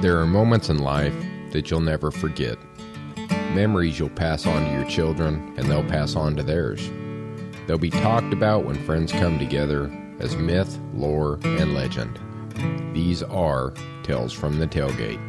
There are moments in life that you'll never forget. Memories you'll pass on to your children, and they'll pass on to theirs. They'll be talked about when friends come together as myth, lore, and legend. These are Tales from the Tailgate.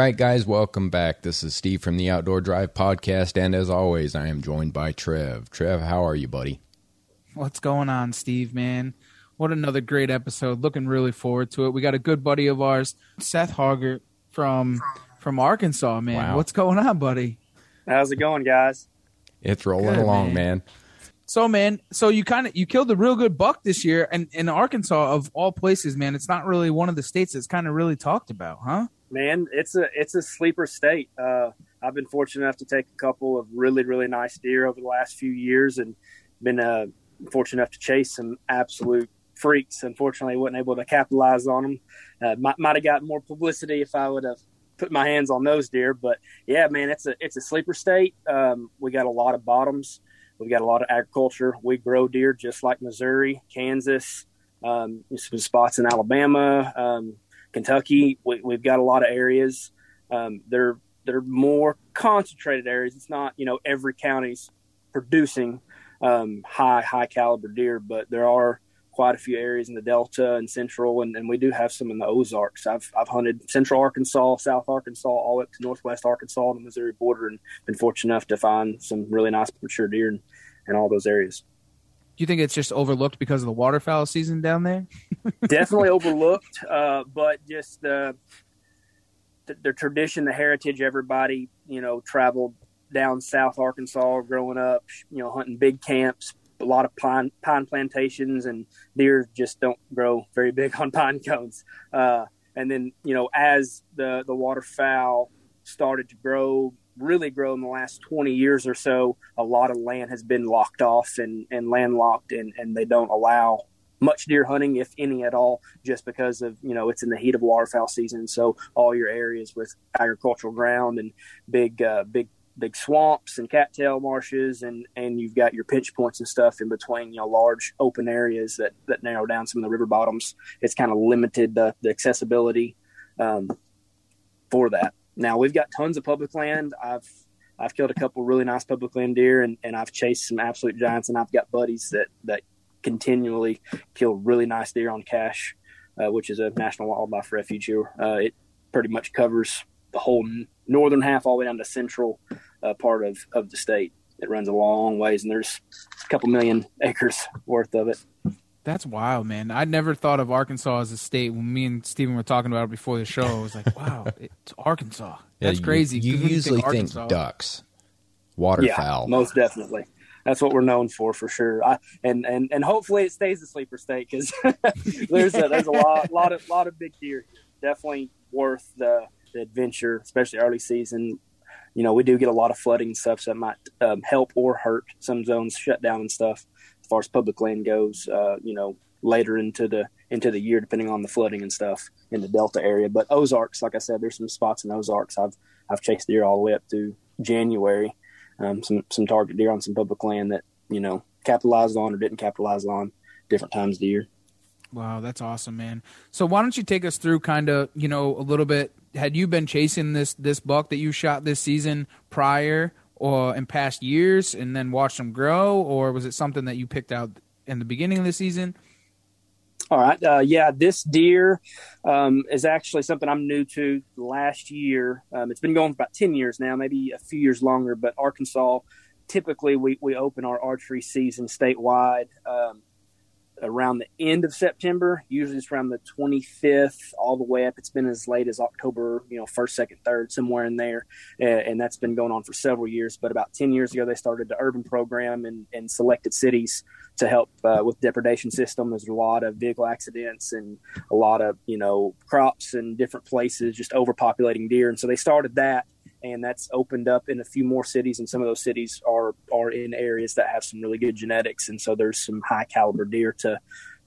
Right, guys, welcome back. This is Steve from the Outdoor Drive Podcast, and as always, I am joined by Trev. Trev, how are you, buddy? What's going on, Steve, man? What another great episode. Looking really forward to it. We got a good buddy of ours, Seth Hoggart from from Arkansas, man. Wow. What's going on, buddy? How's it going, guys? It's rolling Good, along, man. man. So, man, so you kind of you killed a real good buck this year, and in Arkansas, of all places, man, it's not really one of the states that's kind of really talked about, huh? Man, it's a it's a sleeper state. Uh, I've been fortunate enough to take a couple of really really nice deer over the last few years, and been uh, fortunate enough to chase some absolute freaks. Unfortunately, wasn't able to capitalize on them. Uh, might might have gotten more publicity if I would have put my hands on those deer. But yeah, man, it's a it's a sleeper state. Um, we got a lot of bottoms. We've got a lot of agriculture. We grow deer just like Missouri, Kansas, um, some spots in Alabama. Um, Kentucky. We, we've got a lot of areas. Um, they're they're more concentrated areas. It's not you know every county's producing um, high high caliber deer, but there are quite a few areas in the Delta and Central, and, and we do have some in the Ozarks. I've I've hunted Central Arkansas, South Arkansas, all up to Northwest Arkansas on the Missouri border, and been fortunate enough to find some really nice mature deer in, in all those areas. Do you think it's just overlooked because of the waterfowl season down there? definitely overlooked, uh, but just the, the the tradition, the heritage. Everybody, you know, traveled down South Arkansas growing up. You know, hunting big camps, a lot of pine pine plantations, and deer just don't grow very big on pine cones. Uh, and then, you know, as the the waterfowl started to grow, really grow in the last 20 years or so, a lot of land has been locked off and, and landlocked, and, and they don't allow much deer hunting, if any at all, just because of, you know, it's in the heat of waterfowl season. So all your areas with agricultural ground and big, uh, big, big swamps and cattail marshes and, and you've got your pinch points and stuff in between, you know, large open areas that, that narrow down some of the river bottoms. It's kind of limited the, the accessibility, um, for that. Now we've got tons of public land. I've I've killed a couple really nice public land deer, and, and I've chased some absolute giants, and I've got buddies that that continually kill really nice deer on cache, uh, which is a national wildlife refuge here. Uh, it pretty much covers the whole northern half, all the way down to central uh, part of of the state. It runs a long ways, and there's a couple million acres worth of it. That's wild, man. I never thought of Arkansas as a state. When me and Steven were talking about it before the show, I was like, wow, it's Arkansas. That's Yeah, you- crazy. You, 'Cause when usually think, Arkansas- ducks, Yeah, waterfowl. most definitely. That's what we're known for, for sure. I, and and and hopefully it stays a sleeper state because there's a, there's a lot lot of lot of big deer. here. Definitely worth the, the adventure, especially early season. You know, we do get a lot of flooding and stuff, so that might um, help or hurt. Some zones shut down and stuff. Far as public land goes, uh, you know, later into the into the year, depending on the flooding and stuff in the Delta area. But Ozarks, like I said, there's some spots in Ozarks. I've I've chased deer all the way up through January. Um, some some target deer on some public land that you know capitalized on or didn't capitalize on different times of the year. Wow, that's awesome, man. So why don't you take us through kind of, you know, a little bit had you been chasing this this buck that you shot this season prior or in past years and then watched them grow or was it something that you picked out in the beginning of the season? All right. Uh, yeah, this deer um, is actually something I'm new to last year. Um, it's been going for about 10 years now, maybe a few years longer, but Arkansas, typically we, we open our archery season statewide um, around the end of September. Usually it's around the 25th, all the way up. It's been as late as October, you know, first, second, third, somewhere in there, and that's been going on for several years. But about 10 years ago, they started the urban program in, in selected cities to help uh, with depredation system. There's a lot of vehicle accidents and a lot of you know crops and different places just overpopulating deer, and so they started that and that's opened up in a few more cities and some of those cities are are in areas that have some really good genetics and so there's some high caliber deer to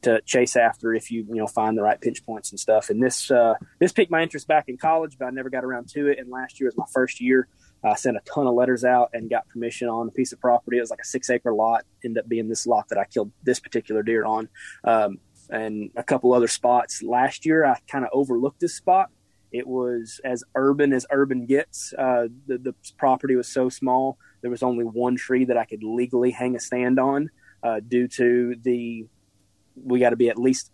to chase after if you you know find the right pinch points and stuff. And this uh, this piqued my interest back in college but I never got around to it. And last year was my first year. I sent a ton of letters out and got permission on a piece of property. It was like a six acre lot ended up being this lot that I killed this particular deer on. Um, and a couple other spots. Last year I kind of overlooked this spot it was as urban as urban gets. Uh, the, the, property was so small. There was only one tree that I could legally hang a stand on uh, due to the, we got to be at least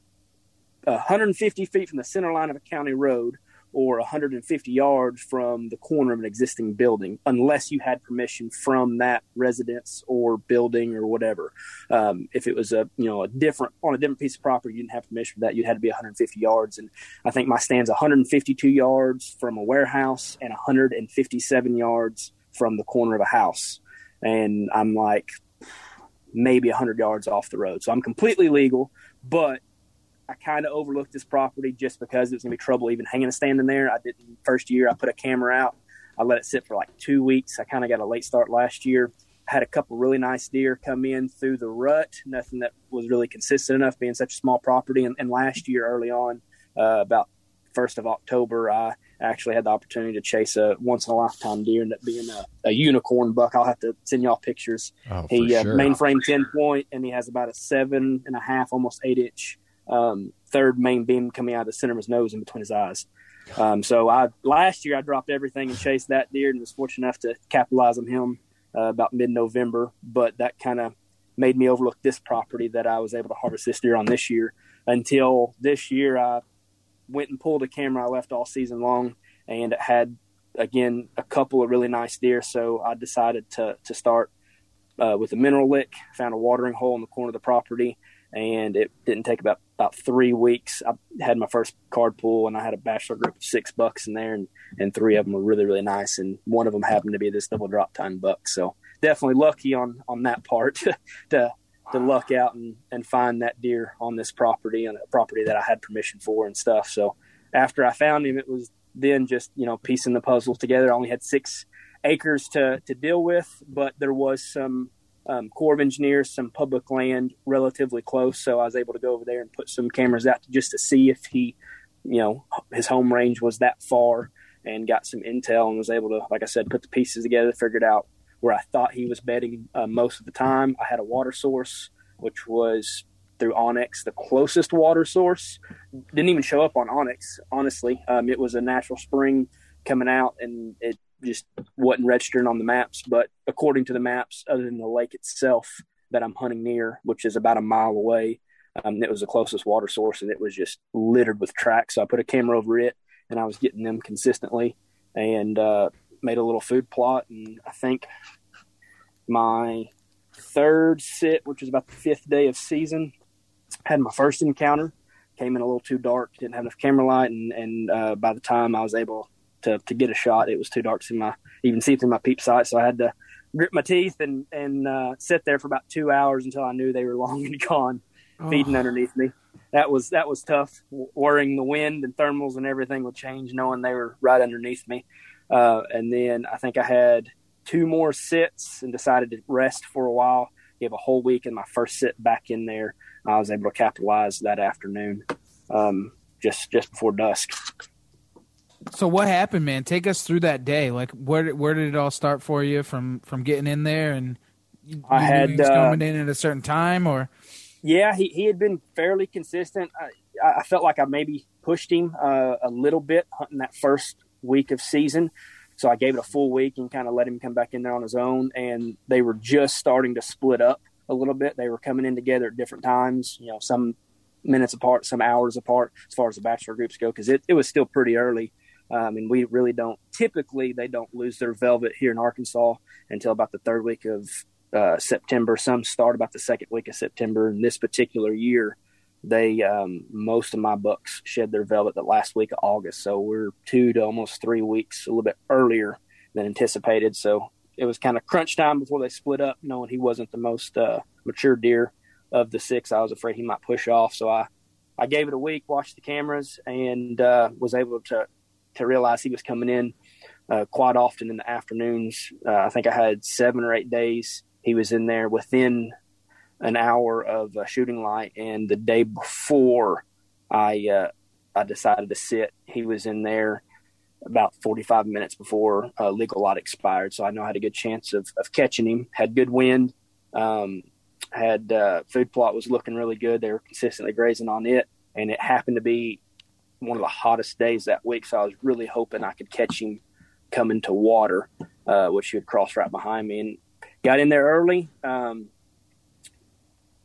150 feet from the center line of a county road or 150 yards from the corner of an existing building, unless you had permission from that residence or building or whatever. Um, if it was a you know a different on a different piece of property, you didn't have permission for that. You'd had to be 150 yards, and I think my stand's 152 yards from a warehouse and 157 yards from the corner of a house, and I'm like maybe 100 yards off the road, so I'm completely legal, but I kind of overlooked this property just because it was gonna be trouble even hanging a stand in there. I didn't first year. I put a camera out. I let it sit for like two weeks. I kind of got a late start last year. I had a couple really nice deer come in through the rut. Nothing that was really consistent enough, being such a small property. And, and last year, early on, uh, about first of October, I actually had the opportunity to chase a once in a lifetime deer, and up being a, a, unicorn buck. I'll have to send y'all pictures. Oh, he uh, sure. mainframe ten point, and he has about a seven and a half, almost eight inch um, third main beam coming out of the center of his nose and between his eyes. Um, so I last year I dropped everything and chased that deer and was fortunate enough to capitalize on him uh, about mid November. But that kind of made me overlook this property that I was able to harvest this deer on this year until this year I went and pulled a camera I left all season long and it had again a couple of really nice deer. So I decided to to start uh, with a mineral lick. Found a watering hole in the corner of the property and it didn't take about about three weeks. I had my first card pool, and I had a bachelor group of six bucks in there, and and three of them were really really nice, and one of them happened to be this double drop tine buck. So definitely lucky on on that part to to luck out and and find that deer on this property on a property that I had permission for and stuff. So after I found him, it was then just you know piecing the puzzle together. I only had six acres to to deal with, but there was some um, Corps of Engineers some public land relatively close, so I was able to go over there and put some cameras out just to see if he, you know, his home range was that far, and got some intel and was able to, like I said, put the pieces together, figured out where I thought he was bedding uh, most of the time. I had a water source, which was through onX, the closest water source. Didn't even show up on onX, honestly. Um, it was a natural spring coming out, and it just wasn't registering on the maps. But according to the maps, other than the lake itself that I'm hunting near, which is about a mile away, um, it was the closest water source, and it was just littered with tracks. So I put a camera over it, and I was getting them consistently, and uh, made a little food plot. And I think my third sit, which was about the fifth day of season, had my first encounter. Came in a little too dark, didn't have enough camera light, and, and uh, by the time I was able to to get a shot. It was too dark to see my even see through my peep sight, so I had to grit my teeth and and uh, sit there for about two hours until I knew they were long and gone, oh. feeding underneath me. That was that was tough. Worrying the wind and thermals and everything would change, knowing they were right underneath me. Uh, and then I think I had two more sits and decided to rest for a while. Gave a whole week, and my first sit back in there, I was able to capitalize that afternoon, um, just just before dusk. So what happened, man? Take us through that day. Like where where did it all start for you from from getting in there and I had uh, coming in at a certain time or yeah, he, he had been fairly consistent. I, I felt like I maybe pushed him uh, a little bit hunting that first week of season. So I gave it a full week and kind of let him come back in there on his own. And they were just starting to split up a little bit. They were coming in together at different times, you know, some minutes apart, some hours apart as far as the bachelor groups go, because it, it was still pretty early um, and we really don't typically they don't lose their velvet here in Arkansas until about the third week of uh, September. Some start about the second week of September. And this particular year, they um, most of my bucks shed their velvet the last week of August. So we're two to almost three weeks, a little bit earlier than anticipated. So it was kind of crunch time before they split up, knowing he wasn't the most uh, mature deer of the six. I was afraid he might push off. So I, I gave it a week, watched the cameras, and uh, was able to to realize he was coming in uh, quite often in the afternoons. Uh, I think I had seven or eight days. He was in there within an hour of uh, shooting light, and the day before I uh, I decided to sit, he was in there about 45 minutes before uh, legal light expired. So I know I had a good chance of, of catching him. Had good wind. Um, had uh, food plot was looking really good. They were consistently grazing on it, and it happened to be one of the hottest days that week. So I was really hoping I could catch him coming to water, uh, which he would cross right behind me. And got in there early. Um,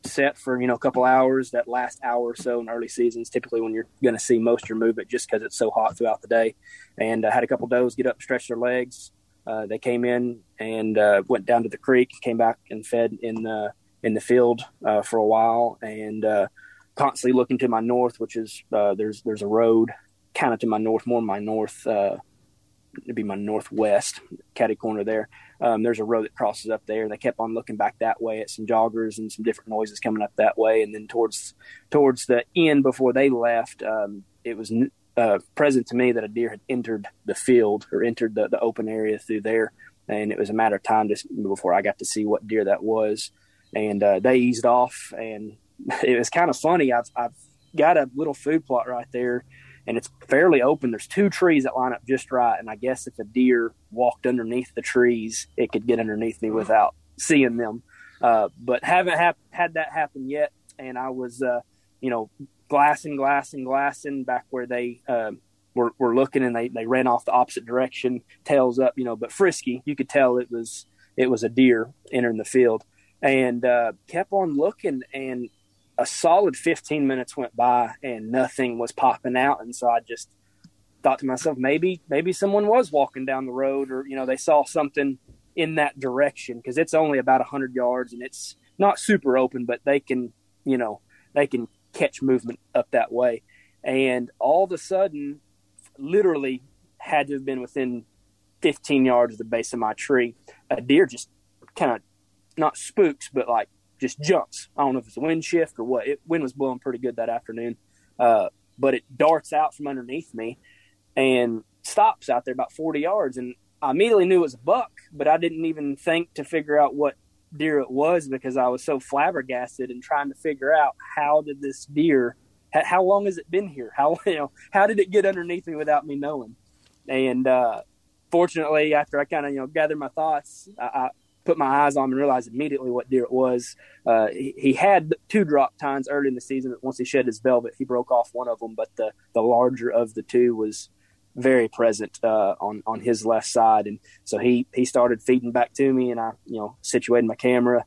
set for you know a couple hours. That last hour or so in early seasons, typically when you're going to see most of your movement, just because it's so hot throughout the day. And I uh, had a couple does get up, stretch their legs. Uh, they came in and uh, went down to the creek, came back and fed in the in the field uh, for a while, and uh, constantly looking to my north, which is uh, there's there's a road kind of to my north, more my north. It'd be my northwest caddy corner there um, there's a road that crosses up there. They kept on looking back that way at some joggers and some different noises coming up that way. And then towards towards the end before they left, um, it was uh, present to me that a deer had entered the field or entered the, the open area through there. And it was a matter of time just before I got to see what deer that was. And uh, they eased off, and it was kind of funny. I've, I've got a little food plot right there and it's fairly open. There's two trees that line up just right, and I guess if a deer walked underneath the trees, it could get underneath me without seeing them. Uh, but haven't ha- had that happen yet, and I was, uh, you know, glassing, glassing, glassing back where they uh, were, were looking, and they they ran off the opposite direction, tails up, you know, but frisky. You could tell it was it was a deer entering the field, and uh, kept on looking, and a solid 15 minutes went by and nothing was popping out. And so I just thought to myself, maybe, maybe someone was walking down the road or, you know, they saw something in that direction because it's only about 100 yards and it's not super open, but they can, you know, they can catch movement up that way. And all of a sudden, literally had to have been within 15 yards of the base of my tree. A deer just kind of not spooks, but like just jumps. I don't know if it's a wind shift or what. It, wind was blowing pretty good that afternoon, uh, but it darts out from underneath me and stops out there about 40 yards. And I immediately knew it was a buck, but I didn't even think to figure out what deer it was because I was so flabbergasted and trying to figure out how did this deer, how long has it been here? How, you know, how did it get underneath me without me knowing? And, uh, fortunately, after I kind of, you know, gathered my thoughts, I, put my eyes on him and realized immediately what deer it was. Uh, he, he, had two drop tines early in the season. Once he shed his velvet, he broke off one of them, but the, the larger of the two was very present uh, on on his left side, and so he he started feeding back to me, and I you know situated my camera,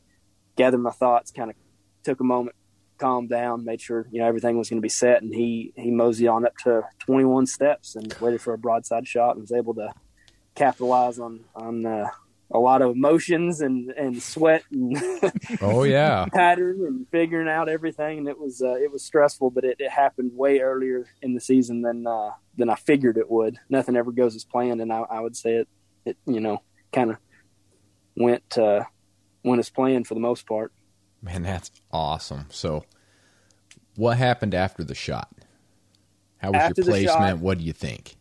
gathered my thoughts, kind of took a moment, calmed down, made sure you know everything was going to be set, and he he moseyed on up to 21 steps and waited for a broadside shot and was able to capitalize on on uh, a lot of emotions and and sweat and oh yeah. pattern and figuring out everything. And it was uh, it was stressful but it, it happened way earlier in the season than uh, than I figured it would. Nothing ever goes as planned. And I, I would say it it you know kind of went uh, went as planned for the most part. Man that's awesome. So what happened after the shot? How was after your placement? Shot, what do you think?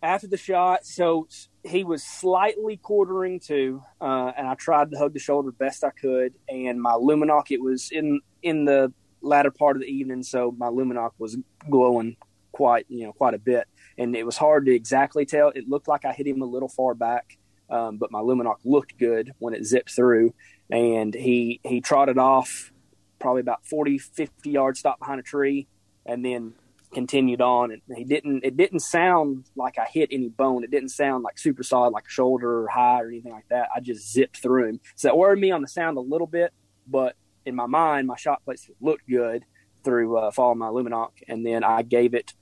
After the shot so he was slightly quartering to, uh, and I tried to hug the shoulder best I could. And my Lumenok, it was in in the latter part of the evening, so my Lumenok was glowing quite you know quite a bit, and it was hard to exactly tell. It looked like I hit him a little far back, um, but my Lumenok looked good when it zipped through, and he he trotted off probably about 40, 50 yards, stopped behind a tree, and then continued on and he didn't it didn't sound like I hit any bone. It didn't sound like super solid like shoulder or high or anything like that. I just zipped through him. So that worried me on the sound a little bit, but in my mind my shot placement looked good through uh, following my Lumenok and then I gave it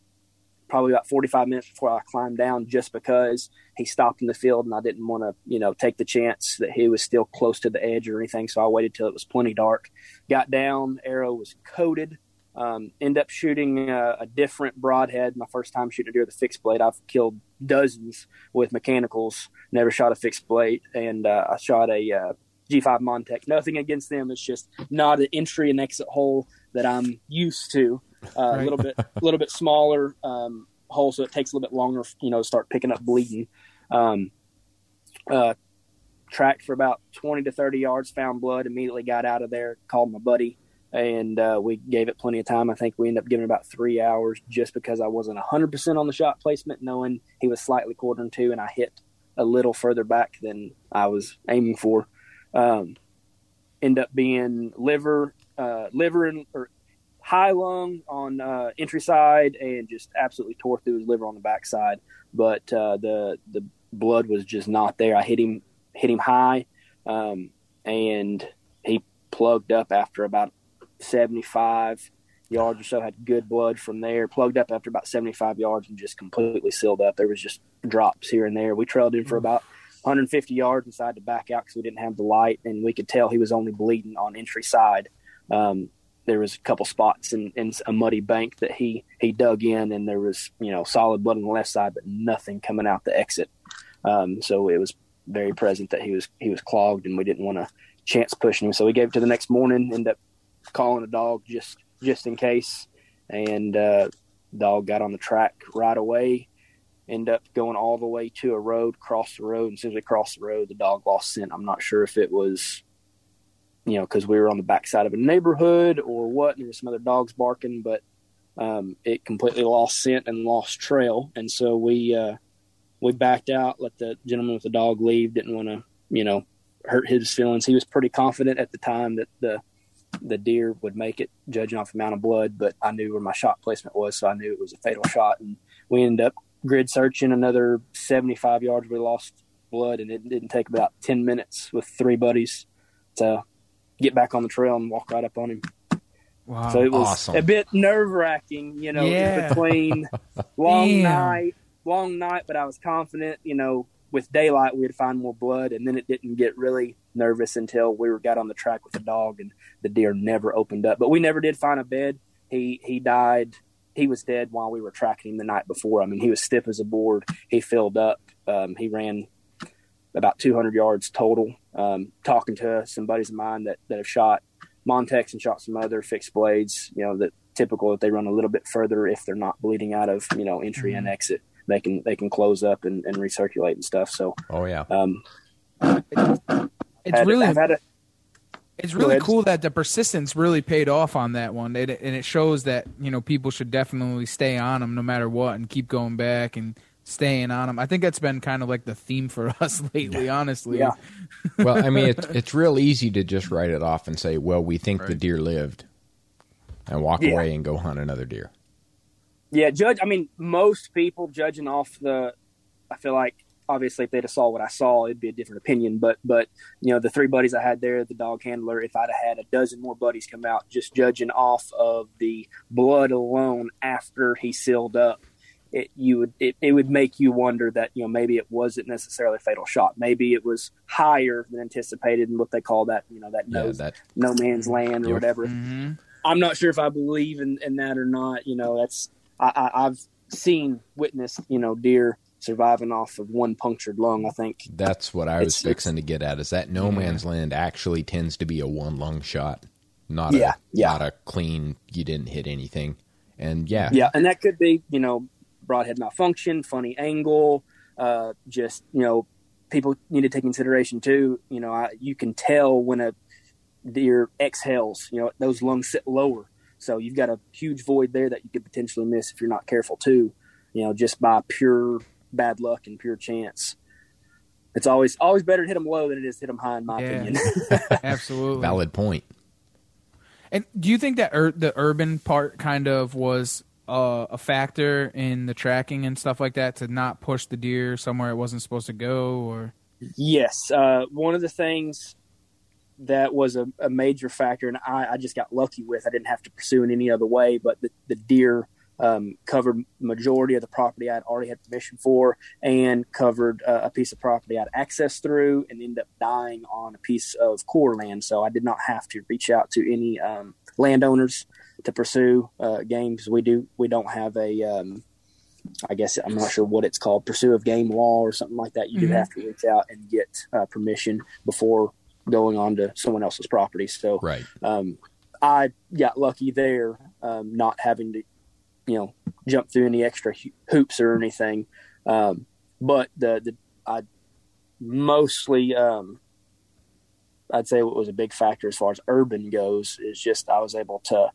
probably about 45 minutes before I climbed down just because he stopped in the field and I didn't want to, you know, take the chance that he was still close to the edge or anything. So I waited till it was plenty dark. Got down, arrow was coated. Um, end up shooting a, a, different broadhead. My first time shooting a deer with a fixed blade. I've killed dozens with mechanicals. Never shot a fixed blade, and uh, I shot a uh, G5 Montec. Nothing against them. It's just not an entry and exit hole that I'm used to. Uh, right. A little bit, a little bit smaller um, hole, so it takes a little bit longer, you know, to start picking up bleeding. Um, uh, tracked for about 20 to 30 yards, found blood, immediately got out of there, called my buddy, and uh, we gave it plenty of time. I think we ended up giving about three hours just because I wasn't 100% on the shot placement, knowing he was slightly quartering to, and I hit a little further back than I was aiming for. Um, end up being liver, uh, liver and or high lung on uh, entry side, and just absolutely tore through his liver on the back side. But uh, the the blood was just not there. I hit him hit him high, um, and he plugged up after about 75 yards or so. Had good blood from there. Plugged up after about 75 yards and just completely sealed up. There was just drops here and there. We trailed him for mm. about 150 yards and decided to back out because we didn't have the light, and we could tell he was only bleeding on entry side. Um, there was a couple spots in, in, a muddy bank that he he dug in, and there was you know solid blood on the left side, but nothing coming out the exit. Um, so it was very present that he was he was clogged, and we didn't want to chance pushing him. So we gave it to the next morning. Ended up calling a dog just just in case, and uh, dog got on the track right away end up going all the way to a road, cross the road, and as soon as we crossed the road, the dog lost scent. I'm not sure if it was, you know, because we were on the backside of a neighborhood or what, and there was some other dogs barking, but um, it completely lost scent and lost trail, and so we uh, we backed out, let the gentleman with the dog leave. Didn't want to, you know, hurt his feelings. He was pretty confident at the time that the the deer would make it, judging off the amount of blood. But I knew where my shot placement was, so I knew it was a fatal shot. And we ended up grid searching another 75 yards. We lost blood, and it didn't take about 10 minutes with three buddies to get back on the trail and walk right up on him. Wow, so it was awesome. a bit nerve wracking, you know, yeah. between long night, long night, but I was confident, you know, with daylight we'd find more blood, and then it didn't get really nervous until we were got on the track with the dog, and the deer never opened up. But we never did find a bed. He he died he was dead while we were tracking him the night before. I mean, he was stiff as a board. He filled up. Um, he ran about 200 yards total. Um, talking to some buddies of mine that, that have shot Montecs and shot some other fixed blades, you know, that typical that they run a little bit further if they're not bleeding out of, you know, entry mm-hmm. and exit. They can they can close up and, and recirculate and stuff. So, oh yeah, um, it's had, really had a, it's really cool that the persistence really paid off on that one, it, and it shows that you know people should definitely stay on them no matter what, and keep going back and staying on them. I think that's been kind of like the theme for us lately, honestly. Yeah. well, I mean, it's it's real easy to just write it off and say, "Well, we think right. the deer lived," and walk yeah. away and go hunt another deer. Yeah, judge. I mean, most people judging off the, I feel like obviously if they'd have saw what I saw, it'd be a different opinion. But but you know the three buddies I had there, the dog handler. If I'd have had a dozen more buddies come out, just judging off of the blood alone after he sealed up, it you would it, it would make you wonder that you know maybe it wasn't necessarily a fatal shot. Maybe it was higher than anticipated and what they call that you know that no, yeah, that, no man's land or whatever. Mm-hmm. I'm not sure if I believe in, in that or not. You know that's I, I, I've seen witnessed you know deer surviving off of one punctured lung. I think that's what I was fixing to get at. Is that no man's land actually tends to be a one lung shot, not yeah, a yeah. not a clean. You didn't hit anything, and yeah, yeah, and that could be you know broadhead malfunction, funny angle, uh, just you know people need to take consideration too. You know, I, you can tell when a deer exhales. You know, those lungs sit lower, so you've got a huge void there that you could potentially miss if you're not careful too. You know, just by pure bad luck and pure chance. It's always always better to hit them low than it is to hit them high, in my yeah, opinion. absolutely, valid point. And do you think that ur- the urban part kind of was uh, a factor in the tracking and stuff like that to not push the deer somewhere it wasn't supposed to go? Or yes, uh, one of the things that was a, a major factor, and I, I, just got lucky with. I didn't have to pursue in any other way, but the, the deer um, covered majority of the property I'd already had permission for, and covered uh, a piece of property I'd access through, and ended up dying on a piece of Corps land. So I did not have to reach out to any um, landowners to pursue uh, game because we do we don't have a um, I guess I'm not sure what it's called, pursue of game law or something like that. You mm-hmm. do have to reach out and get uh, permission before going on to someone else's property. So, right. Um, I got lucky there, um, not having to, you know, jump through any extra hoops or anything. Um, but the, the, I mostly, um, I'd say what was a big factor as far as urban goes is just I was able to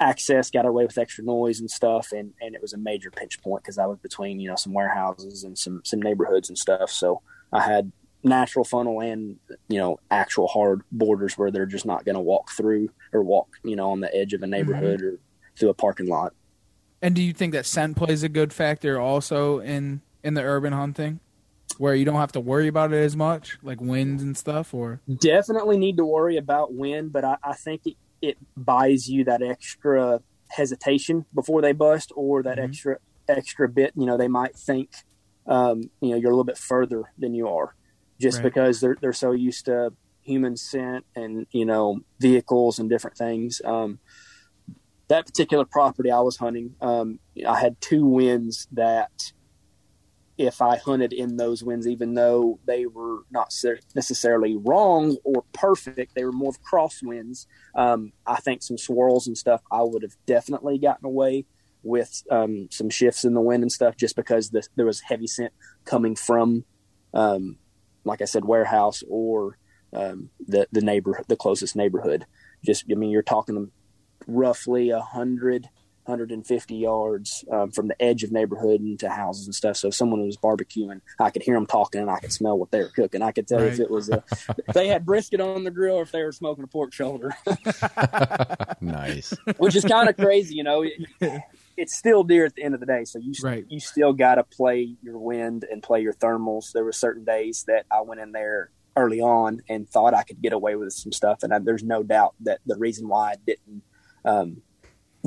access, got away with extra noise and stuff, and and it was a major pinch point because I was between you know some warehouses and some some neighborhoods and stuff. So I had natural funnel and you know actual hard borders where they're just not going to walk through or walk you know on the edge of a neighborhood mm-hmm. or through a parking lot. And do you think that scent plays a good factor also in in the urban hunting? where you don't have to worry about it as much, like winds and stuff, or definitely need to worry about wind, but I, I think it, it, buys you that extra hesitation before they bust, or that mm-hmm. extra extra bit. You know, they might think, um, you know, you're a little bit further than you are, just right. because they're they're so used to human scent and you know vehicles and different things. Um, that particular property I was hunting, um, I had two winds that if I hunted in those winds, even though they were not necessarily wrong or perfect, they were more of crosswinds. Um, I think some swirls and stuff, I would have definitely gotten away with um, some shifts in the wind and stuff, just because the, there was heavy scent coming from, um, like I said, warehouse or um, the the neighbor, the closest neighborhood. Just, I mean, you're talking roughly a hundred 150 yards um, from the edge of neighborhood into houses and stuff. So if someone was barbecuing, I could hear them talking and I could smell what they were cooking. I could tell right. if it was a, if they had brisket on the grill or if they were smoking a pork shoulder. nice. Which is kind of crazy, you know. It, it's still deer at the end of the day, so you right. you still got to play your wind and play your thermals. There were certain days that I went in there early on and thought I could get away with some stuff, and I, there's no doubt that the reason why I didn't um,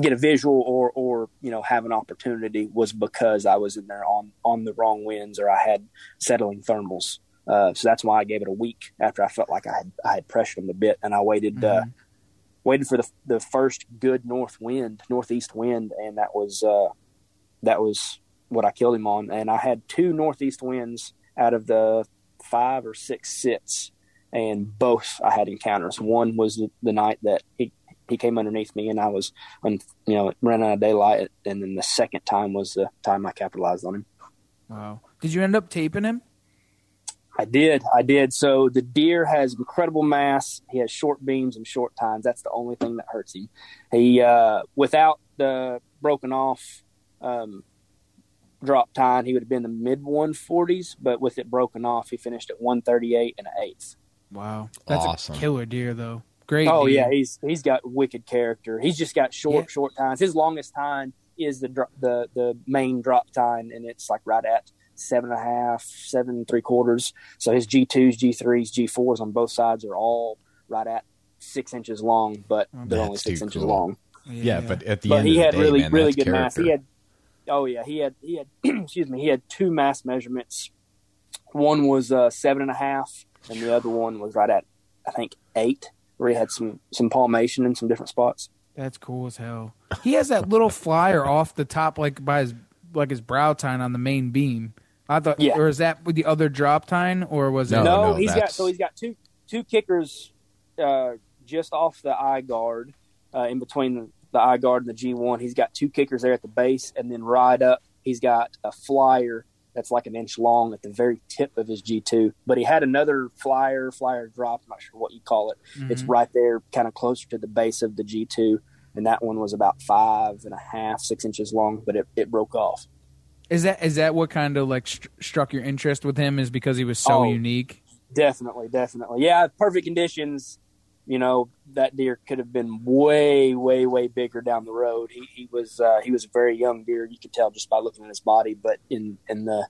get a visual or or you know have an opportunity was because I was in there on on the wrong winds or I had settling thermals. Uh, so that's why I gave it a week after I felt like I had I had pressured them a bit, and I waited uh, mm-hmm. uh, waited for the the first good north wind, northeast wind, and that was uh, that was what I killed him on. And I had two northeast winds out of the five or six sits, and both I had encounters. One was the, the night that he he came underneath me and I was, you know, ran out of daylight. And then the second time was the time I capitalized on him. Wow. Did you end up taping him? I did. I did. So the deer has incredible mass. He has short beams and short tines. That's the only thing that hurts him. He, uh, without the broken off, um, drop tine, he would have been the mid 140s, but with it broken off, he finished at 138 and an eighth. Wow. That's awesome. a killer deer, though. Great. Oh dude. yeah, he's he's got wicked character. He's just got short yeah. short tines. His longest tine is the the the main drop tine, and it's like right at seven and a half, seven and three quarters. So his G twos, G threes, G fours on both sides are all right at six inches long, but oh, they're only six inches cool. long. Yeah, yeah, but at the but end he had day, really man, really good character. mass. He had oh yeah, he had he had excuse me, he had two mass measurements. One was uh, seven and a half, and the other one was right at I think eight where he had some some palmation in some different spots. That's cool as hell. He has that little flyer off the top, like by his like his brow tine on the main beam. I thought, yeah. or is that with the other drop tine, or was no, it? No, no he's that's... got so he's got two two kickers uh, just off the eye guard, uh, in between the, the eye guard and the G one. He's got two kickers there at the base, and then right up, he's got a flyer that's like an inch long at the very tip of his G2. But he had another flyer, flyer drop, I'm not sure what you call it. Mm-hmm. It's right there, kind of closer to the base of the G2. And that one was about five and a half, six inches long, but it, it broke off. Is that is that what kind of like st- struck your interest with him? Is because he was so oh, unique? Definitely, definitely. Yeah, perfect conditions you know that deer could have been way way way bigger down the road. He, he was uh, he was a very young deer you could tell just by looking at his body but in in the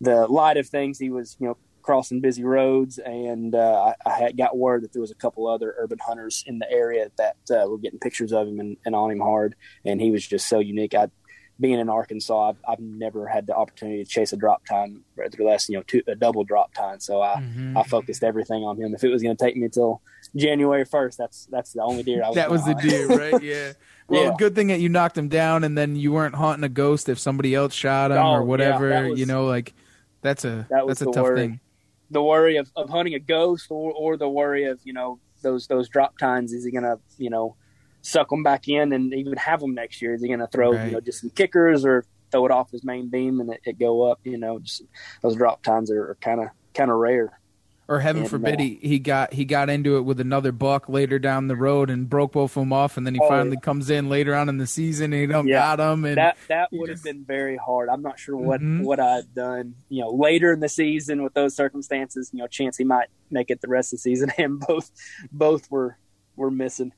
the light of things he was you know crossing busy roads. And uh, I, I, had got word that there was a couple other urban hunters in the area that uh, were getting pictures of him and, and, on him hard. And he was just so unique. I being in Arkansas, I've, I've never had the opportunity to chase a drop tine, rather less you know two, a double drop tine. So I Mhm. I focused everything on him. If it was going to take me until January first, that's that's the only deer I was. that was the hunt. deer, right? Yeah. Well, Yeah. good thing that you knocked him down, and then you weren't haunting a ghost if somebody else shot him Oh, or whatever. that was- you know, like that's a That was that's a tough worry. thing. The worry of, of hunting a ghost, or or the worry of you know those those drop tines, Is he going to you know suck them back in and even have them next year? Is he going to throw Right. you know just some kickers or throw it off his main beam and it, it go up? You know, just those drop tines are kind of kind of rare. Or heaven And, forbid, uh, he, he got he got into it with another buck later down the road and broke both of them off, and then he Oh, finally yeah. comes in later on in the season and he don't Yeah. got him. And that that would have just- been very hard. I'm not sure what Mhm. what I'd done. You know, later in the season with those circumstances, you know, chance he might make it the rest of the season, and both both were were missing.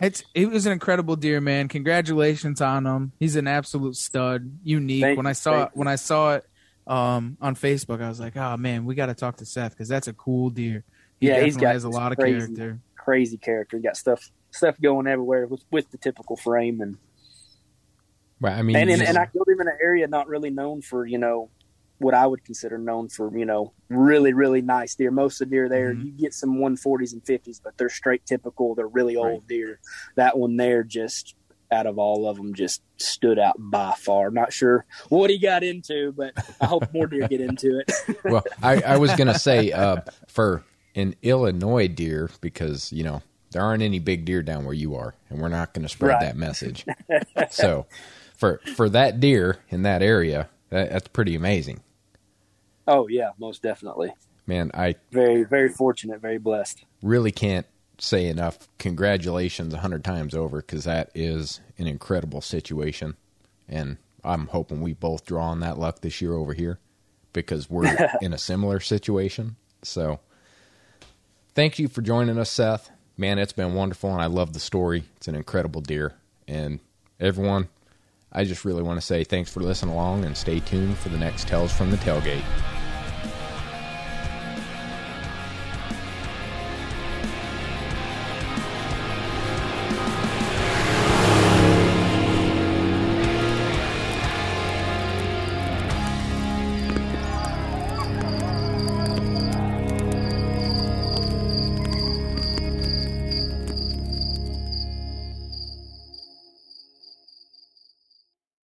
It's it was an incredible deer, man. Congratulations on him. He's an absolute stud, unique. Thank when I saw it, when I saw it um, on Facebook, I was like, oh man, we got to talk to Seth because that's a cool deer. He Yeah, he's definitely got has a this lot of crazy- character. Crazy character. He Got stuff stuff going everywhere with with the typical frame and Right, I mean, and, and, and I killed him in an area not really known for you know what I would consider known for you know really really nice deer. Most of the deer there Mhm. you get some 140s and 50s, but they're straight typical. They're really old Right. deer. That one there just out of all of them just stood out by far. Not sure what he got into, but I hope more deer get into it. well, I, I was gonna say uh, for an Illinois deer because you know there aren't any big deer down where you are, and we're not going to spread Right. that message. so for for that deer in that area, that, that's pretty amazing, oh yeah, most definitely. man. I Very very fortunate, very blessed. really can't say enough congratulations a hundred times over because that is an incredible situation, and I'm hoping we both draw on that luck this year over here because we're in a similar situation. So, thank you for joining us, Seth. Man, it's been wonderful, and I love the story. It's an incredible deer, and everyone. I just really want to say thanks for listening along and stay tuned for the next Tales from the Tailgate.